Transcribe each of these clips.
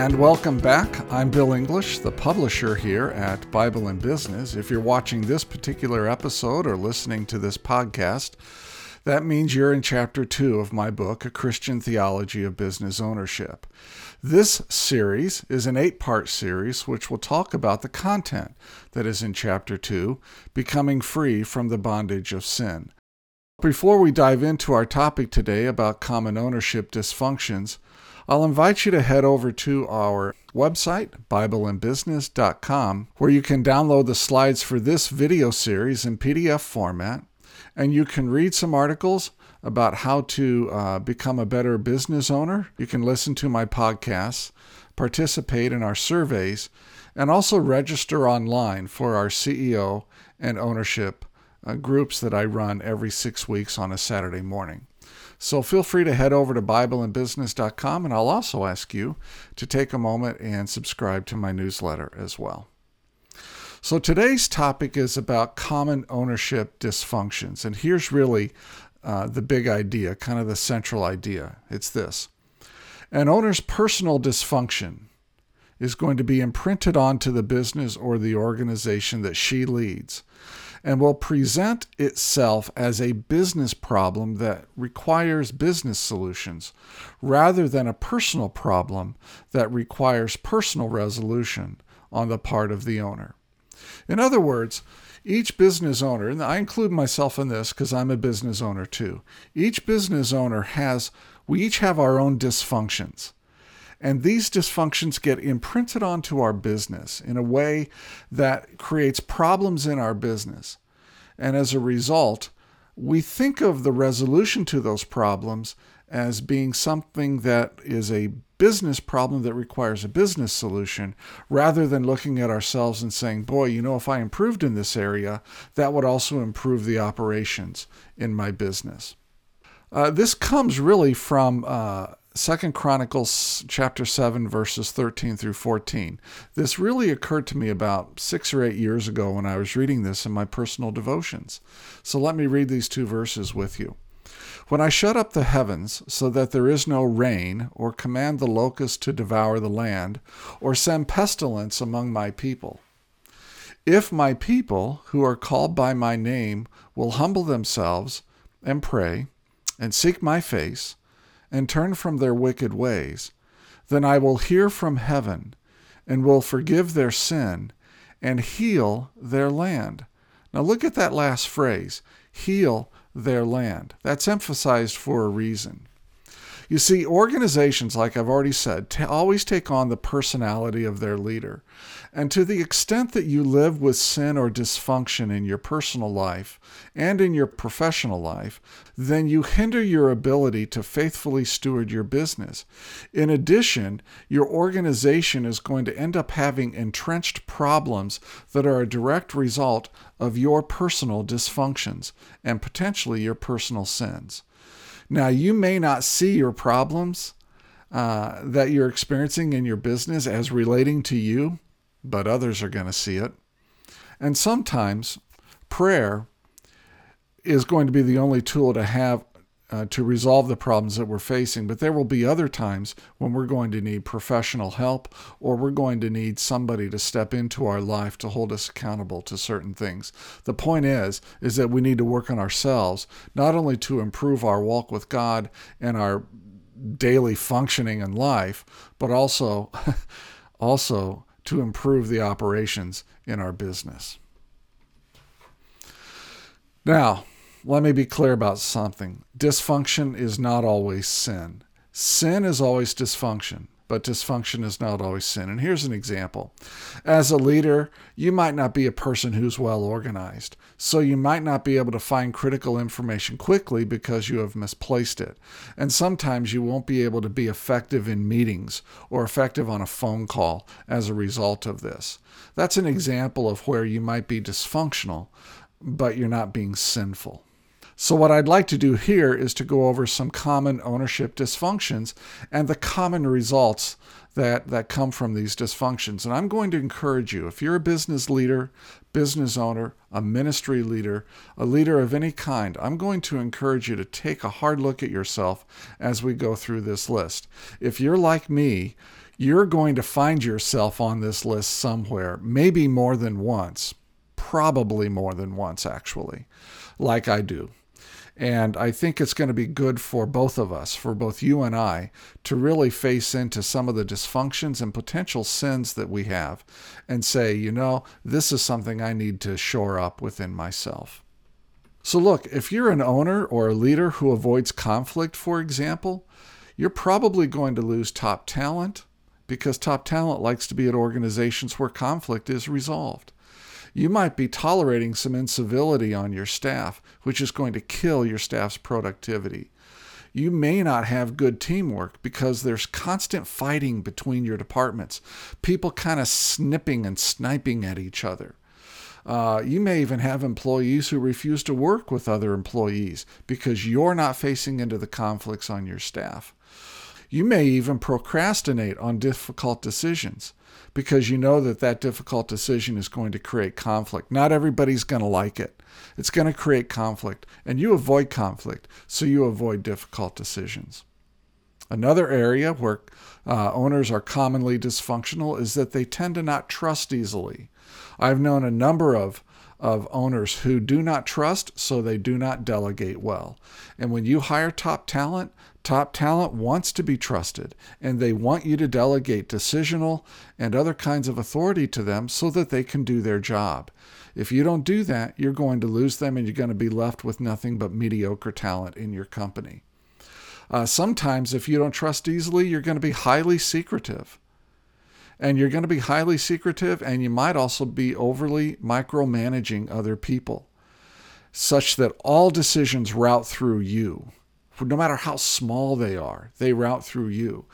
And welcome back. I'm Bill English, the publisher here at Bible and Business. If you're watching this particular episode or listening to this podcast, that means you're in chapter two of my book, A Christian Theology of Business Ownership. This series is an eight part series which will talk about the content that is in chapter two, becoming free from the bondage of sin. Before we dive into our topic today about common ownership dysfunctions, I'll invite you to head over to our website, BibleandBusiness.com, where you can download the slides for this video series in PDF format, and you can read some articles about how to uh, become a better business owner. You can listen to my podcasts, participate in our surveys, and also register online for our CEO and ownership uh, groups that I run every six weeks on a Saturday morning. So feel free to head over to BibleandBusiness.com, and I'll also ask you to take a moment and subscribe to my newsletter as well. So today's topic is about common ownership dysfunctions, and here's really uh, the big idea, kind of the central idea. It's this an owner's personal dysfunction is going to be imprinted onto the business or the organization that she leads and will present itself as a business problem that requires business solutions rather than a personal problem that requires personal resolution on the part of the owner. In other words, each business owner, and I include myself in this because I'm a business owner too, each business owner has, we each have our own dysfunctions. And these dysfunctions get imprinted onto our business in a way that creates problems in our business. And as a result, we think of the resolution to those problems as being something that is a business problem that requires a business solution rather than looking at ourselves and saying, boy, you know, if I improved in this area, that would also improve the operations in my business. Uh, this comes really from uh, Second Chronicles chapter 7 verses 13 through 14. This really occurred to me about 6 or 8 years ago when I was reading this in my personal devotions. So let me read these two verses with you. When I shut up the heavens so that there is no rain, or command the locust to devour the land, or send pestilence among my people, if my people, who are called by my name, will humble themselves and pray and seek my face, and turn from their wicked ways, then I will hear from heaven and will forgive their sin and heal their land. Now look at that last phrase heal their land. That's emphasized for a reason. You see, organizations, like I've already said, t- always take on the personality of their leader. And to the extent that you live with sin or dysfunction in your personal life and in your professional life, then you hinder your ability to faithfully steward your business. In addition, your organization is going to end up having entrenched problems that are a direct result of your personal dysfunctions and potentially your personal sins. Now, you may not see your problems uh, that you're experiencing in your business as relating to you, but others are going to see it. And sometimes prayer is going to be the only tool to have uh, to resolve the problems that we're facing. But there will be other times when we're going to need professional help or we're going to need somebody to step into our life to hold us accountable to certain things. The point is is that we need to work on ourselves not only to improve our walk with God and our daily functioning in life, but also also to improve the operations in our business. Now, let me be clear about something. Dysfunction is not always sin. Sin is always dysfunction, but dysfunction is not always sin. And here's an example. As a leader, you might not be a person who's well organized, so you might not be able to find critical information quickly because you have misplaced it. And sometimes you won't be able to be effective in meetings or effective on a phone call as a result of this. That's an example of where you might be dysfunctional, but you're not being sinful. So, what I'd like to do here is to go over some common ownership dysfunctions and the common results that, that come from these dysfunctions. And I'm going to encourage you, if you're a business leader, business owner, a ministry leader, a leader of any kind, I'm going to encourage you to take a hard look at yourself as we go through this list. If you're like me, you're going to find yourself on this list somewhere, maybe more than once, probably more than once, actually, like I do. And I think it's going to be good for both of us, for both you and I, to really face into some of the dysfunctions and potential sins that we have and say, you know, this is something I need to shore up within myself. So, look, if you're an owner or a leader who avoids conflict, for example, you're probably going to lose top talent because top talent likes to be at organizations where conflict is resolved. You might be tolerating some incivility on your staff, which is going to kill your staff's productivity. You may not have good teamwork because there's constant fighting between your departments, people kind of snipping and sniping at each other. Uh, you may even have employees who refuse to work with other employees because you're not facing into the conflicts on your staff. You may even procrastinate on difficult decisions because you know that that difficult decision is going to create conflict. Not everybody's going to like it. It's going to create conflict, and you avoid conflict, so you avoid difficult decisions. Another area where uh, owners are commonly dysfunctional is that they tend to not trust easily. I've known a number of of owners who do not trust, so they do not delegate well. And when you hire top talent, top talent wants to be trusted and they want you to delegate decisional and other kinds of authority to them so that they can do their job. If you don't do that, you're going to lose them and you're going to be left with nothing but mediocre talent in your company. Uh, sometimes, if you don't trust easily, you're going to be highly secretive and you're going to be highly secretive and you might also be overly micromanaging other people such that all decisions route through you no matter how small they are they route through you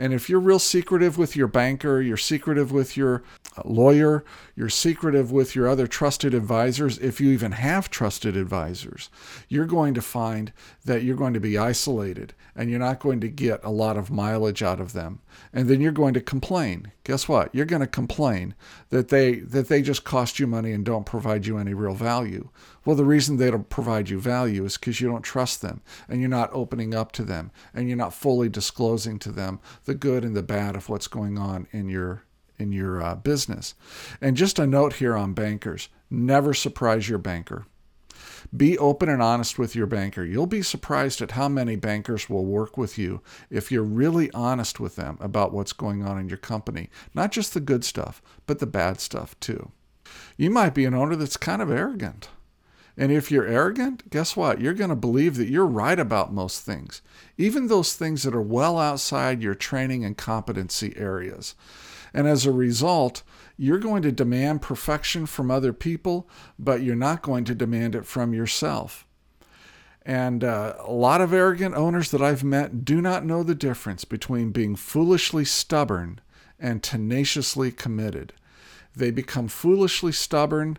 and if you're real secretive with your banker, you're secretive with your uh, lawyer, you're secretive with your other trusted advisors, if you even have trusted advisors, you're going to find that you're going to be isolated and you're not going to get a lot of mileage out of them. And then you're going to complain. Guess what? You're going to complain that they that they just cost you money and don't provide you any real value. Well, the reason they don't provide you value is because you don't trust them and you're not opening up to them and you're not fully disclosing to them the good and the bad of what's going on in your in your uh, business. And just a note here on bankers: never surprise your banker. Be open and honest with your banker. You'll be surprised at how many bankers will work with you if you're really honest with them about what's going on in your company. Not just the good stuff, but the bad stuff too. You might be an owner that's kind of arrogant. And if you're arrogant, guess what? You're going to believe that you're right about most things, even those things that are well outside your training and competency areas. And as a result, you're going to demand perfection from other people, but you're not going to demand it from yourself. And uh, a lot of arrogant owners that I've met do not know the difference between being foolishly stubborn and tenaciously committed. They become foolishly stubborn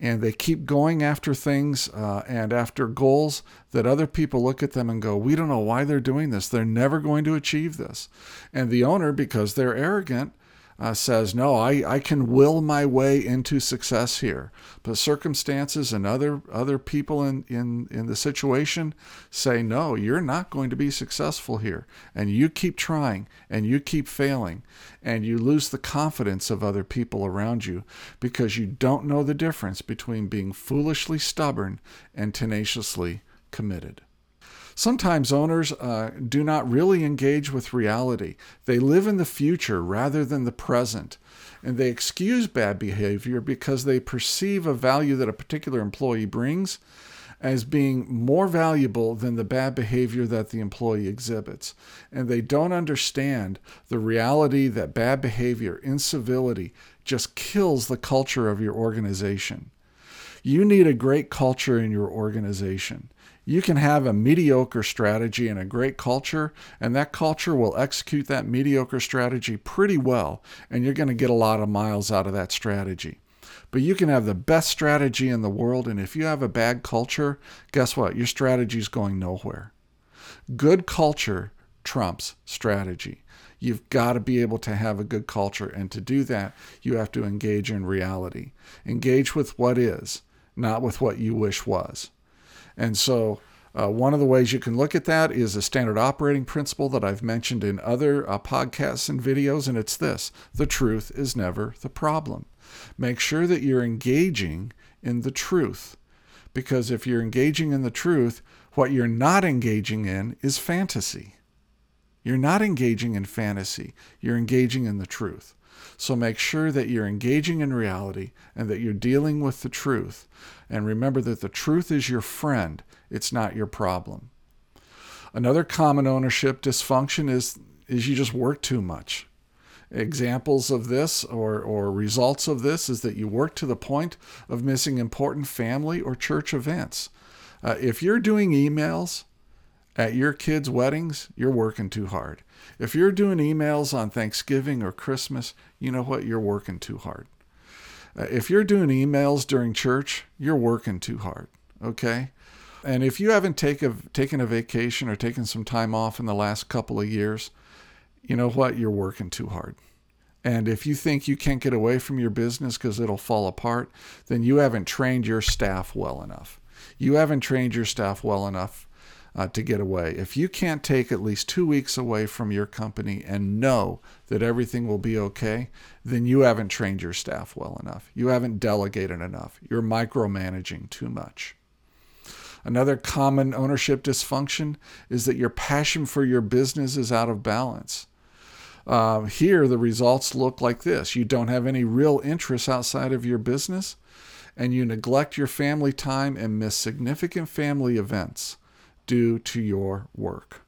and they keep going after things uh, and after goals that other people look at them and go, We don't know why they're doing this. They're never going to achieve this. And the owner, because they're arrogant, uh, says, No, I, I can will my way into success here. But circumstances and other other people in, in, in the situation say, No, you're not going to be successful here. And you keep trying and you keep failing and you lose the confidence of other people around you because you don't know the difference between being foolishly stubborn and tenaciously committed. Sometimes owners uh, do not really engage with reality. They live in the future rather than the present. And they excuse bad behavior because they perceive a value that a particular employee brings as being more valuable than the bad behavior that the employee exhibits. And they don't understand the reality that bad behavior, incivility, just kills the culture of your organization. You need a great culture in your organization. You can have a mediocre strategy and a great culture, and that culture will execute that mediocre strategy pretty well, and you're going to get a lot of miles out of that strategy. But you can have the best strategy in the world, and if you have a bad culture, guess what? Your strategy is going nowhere. Good culture trumps strategy. You've got to be able to have a good culture, and to do that, you have to engage in reality. Engage with what is, not with what you wish was. And so Uh, one of the ways you can look at that is a standard operating principle that I've mentioned in other uh, podcasts and videos, and it's this the truth is never the problem. Make sure that you're engaging in the truth, because if you're engaging in the truth, what you're not engaging in is fantasy. You're not engaging in fantasy, you're engaging in the truth. So make sure that you're engaging in reality and that you're dealing with the truth. And remember that the truth is your friend, it's not your problem. Another common ownership dysfunction is, is you just work too much. Examples of this or, or results of this is that you work to the point of missing important family or church events. Uh, if you're doing emails at your kids' weddings, you're working too hard. If you're doing emails on Thanksgiving or Christmas, you know what? You're working too hard. Uh, if you're doing emails during church, you're working too hard. Okay? And if you haven't take a, taken a vacation or taken some time off in the last couple of years, you know what? You're working too hard. And if you think you can't get away from your business because it'll fall apart, then you haven't trained your staff well enough. You haven't trained your staff well enough uh, to get away. If you can't take at least two weeks away from your company and know that everything will be okay, then you haven't trained your staff well enough. You haven't delegated enough. You're micromanaging too much. Another common ownership dysfunction is that your passion for your business is out of balance. Uh, here, the results look like this you don't have any real interests outside of your business, and you neglect your family time and miss significant family events due to your work.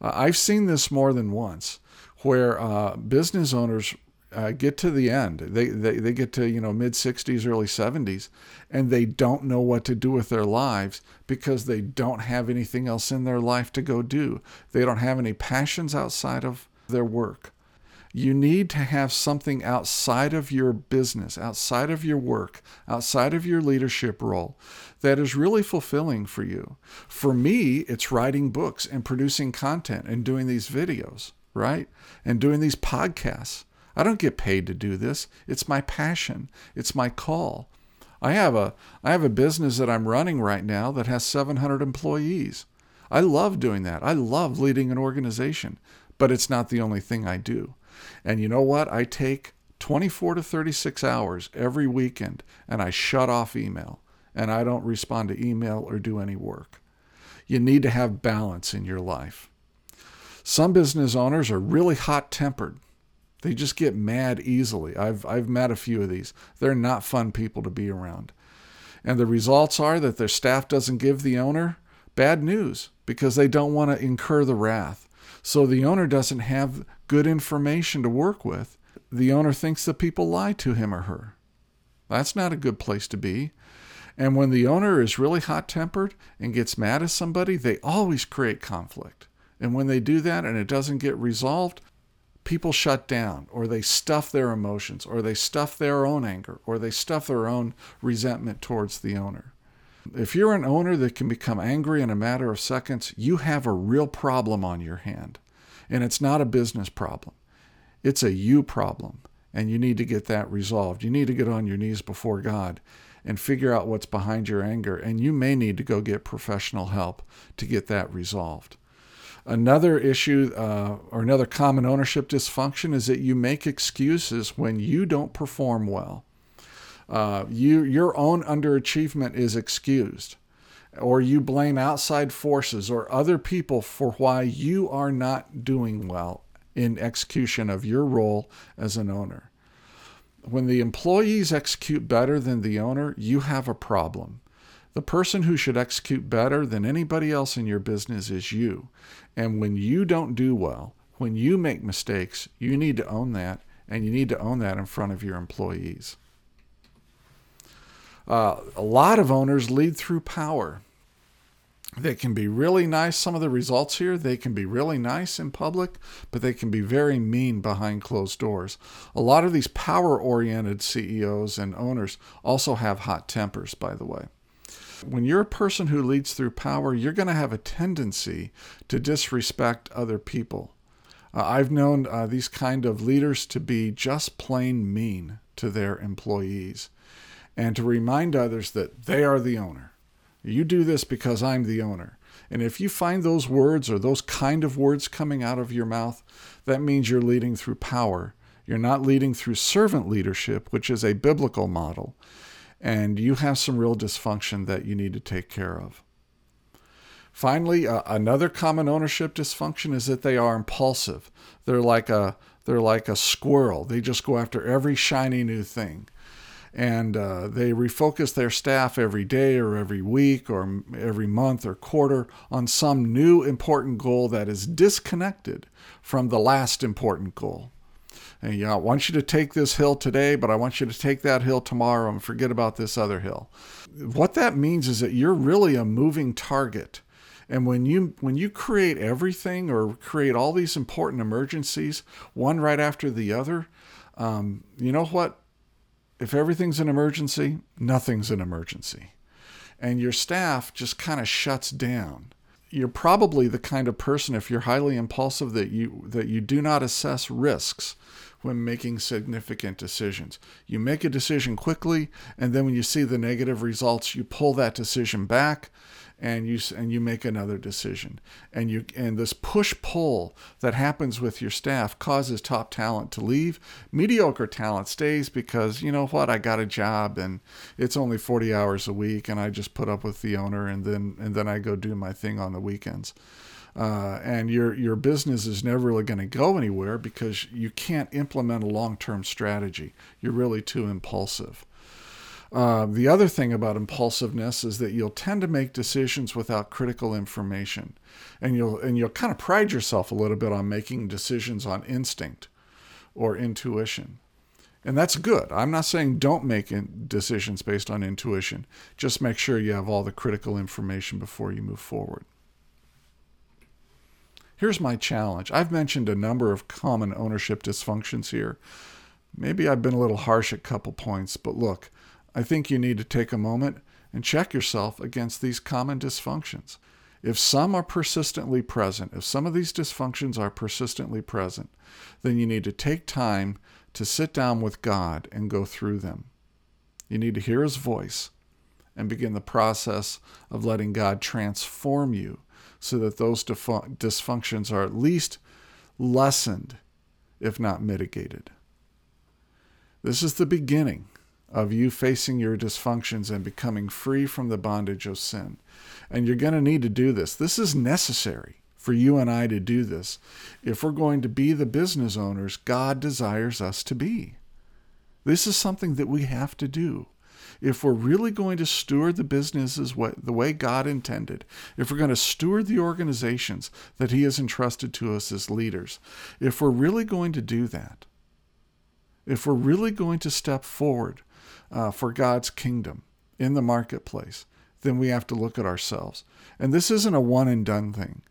Uh, I've seen this more than once where uh, business owners uh, get to the end. They, they, they get to, you know, mid 60s, early 70s, and they don't know what to do with their lives because they don't have anything else in their life to go do. They don't have any passions outside of their work. You need to have something outside of your business, outside of your work, outside of your leadership role that is really fulfilling for you. For me, it's writing books and producing content and doing these videos, right? And doing these podcasts. I don't get paid to do this. It's my passion. It's my call. I have a I have a business that I'm running right now that has 700 employees. I love doing that. I love leading an organization, but it's not the only thing I do. And you know what? I take 24 to 36 hours every weekend and I shut off email and I don't respond to email or do any work. You need to have balance in your life. Some business owners are really hot tempered. They just get mad easily. I've, I've met a few of these. They're not fun people to be around. And the results are that their staff doesn't give the owner bad news because they don't want to incur the wrath. So the owner doesn't have good information to work with. The owner thinks that people lie to him or her. That's not a good place to be. And when the owner is really hot tempered and gets mad at somebody, they always create conflict. And when they do that and it doesn't get resolved, people shut down or they stuff their emotions or they stuff their own anger or they stuff their own resentment towards the owner. If you're an owner that can become angry in a matter of seconds, you have a real problem on your hand. And it's not a business problem, it's a you problem. And you need to get that resolved. You need to get on your knees before God and figure out what's behind your anger. And you may need to go get professional help to get that resolved. Another issue uh, or another common ownership dysfunction is that you make excuses when you don't perform well. Uh, you, your own underachievement is excused, or you blame outside forces or other people for why you are not doing well in execution of your role as an owner. When the employees execute better than the owner, you have a problem. The person who should execute better than anybody else in your business is you. And when you don't do well, when you make mistakes, you need to own that, and you need to own that in front of your employees. Uh, a lot of owners lead through power. They can be really nice. Some of the results here, they can be really nice in public, but they can be very mean behind closed doors. A lot of these power oriented CEOs and owners also have hot tempers, by the way. When you're a person who leads through power, you're going to have a tendency to disrespect other people. Uh, I've known uh, these kind of leaders to be just plain mean to their employees and to remind others that they are the owner. You do this because I'm the owner. And if you find those words or those kind of words coming out of your mouth, that means you're leading through power. You're not leading through servant leadership, which is a biblical model. And you have some real dysfunction that you need to take care of. Finally, uh, another common ownership dysfunction is that they are impulsive. They're like a they're like a squirrel. They just go after every shiny new thing and uh, they refocus their staff every day or every week or every month or quarter on some new important goal that is disconnected from the last important goal. And know, I want you to take this hill today, but I want you to take that hill tomorrow and forget about this other hill. What that means is that you're really a moving target. And when you when you create everything or create all these important emergencies, one right after the other, um, you know what? If everything's an emergency, nothing's an emergency. And your staff just kind of shuts down. You're probably the kind of person if you're highly impulsive that you that you do not assess risks when making significant decisions. You make a decision quickly and then when you see the negative results, you pull that decision back and you and you make another decision. And you and this push pull that happens with your staff causes top talent to leave. Mediocre talent stays because you know what I got a job and it's only 40 hours a week and I just put up with the owner and then and then I go do my thing on the weekends uh, and your your business is never really going to go anywhere because you can't implement a long-term strategy you're really too impulsive uh, the other thing about impulsiveness is that you'll tend to make decisions without critical information, and you'll and you'll kind of pride yourself a little bit on making decisions on instinct or intuition, and that's good. I'm not saying don't make decisions based on intuition. Just make sure you have all the critical information before you move forward. Here's my challenge. I've mentioned a number of common ownership dysfunctions here. Maybe I've been a little harsh at a couple points, but look, I think you need to take a moment and check yourself against these common dysfunctions. If some are persistently present, if some of these dysfunctions are persistently present, then you need to take time to sit down with God and go through them. You need to hear His voice and begin the process of letting God transform you so that those dysfunctions are at least lessened, if not mitigated. This is the beginning of you facing your dysfunctions and becoming free from the bondage of sin. And you're going to need to do this. This is necessary for you and I to do this if we're going to be the business owners God desires us to be. This is something that we have to do. If we're really going to steward the businesses the way God intended, if we're going to steward the organizations that He has entrusted to us as leaders, if we're really going to do that, if we're really going to step forward uh, for God's kingdom in the marketplace, then we have to look at ourselves. And this isn't a one and done thing.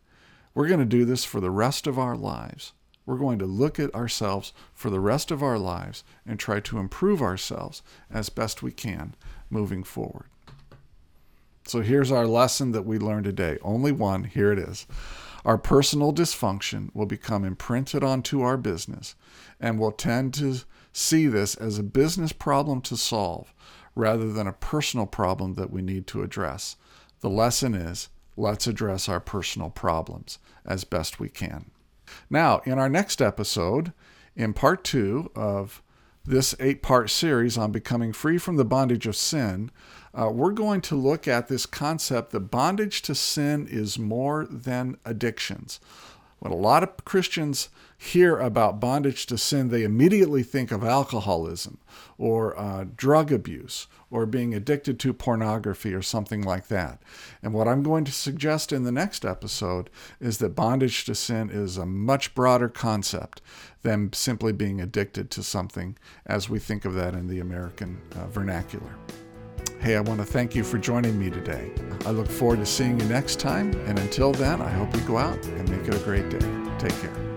We're going to do this for the rest of our lives. We're going to look at ourselves for the rest of our lives and try to improve ourselves as best we can moving forward. So here's our lesson that we learned today. Only one. Here it is. Our personal dysfunction will become imprinted onto our business and will tend to see this as a business problem to solve rather than a personal problem that we need to address. The lesson is let's address our personal problems as best we can. Now, in our next episode, in part two of this eight part series on becoming free from the bondage of sin, uh, we're going to look at this concept that bondage to sin is more than addictions. When a lot of Christians hear about bondage to sin, they immediately think of alcoholism or uh, drug abuse or being addicted to pornography or something like that. And what I'm going to suggest in the next episode is that bondage to sin is a much broader concept than simply being addicted to something as we think of that in the American uh, vernacular. Hey, I want to thank you for joining me today. I look forward to seeing you next time, and until then, I hope you go out and make it a great day. Take care.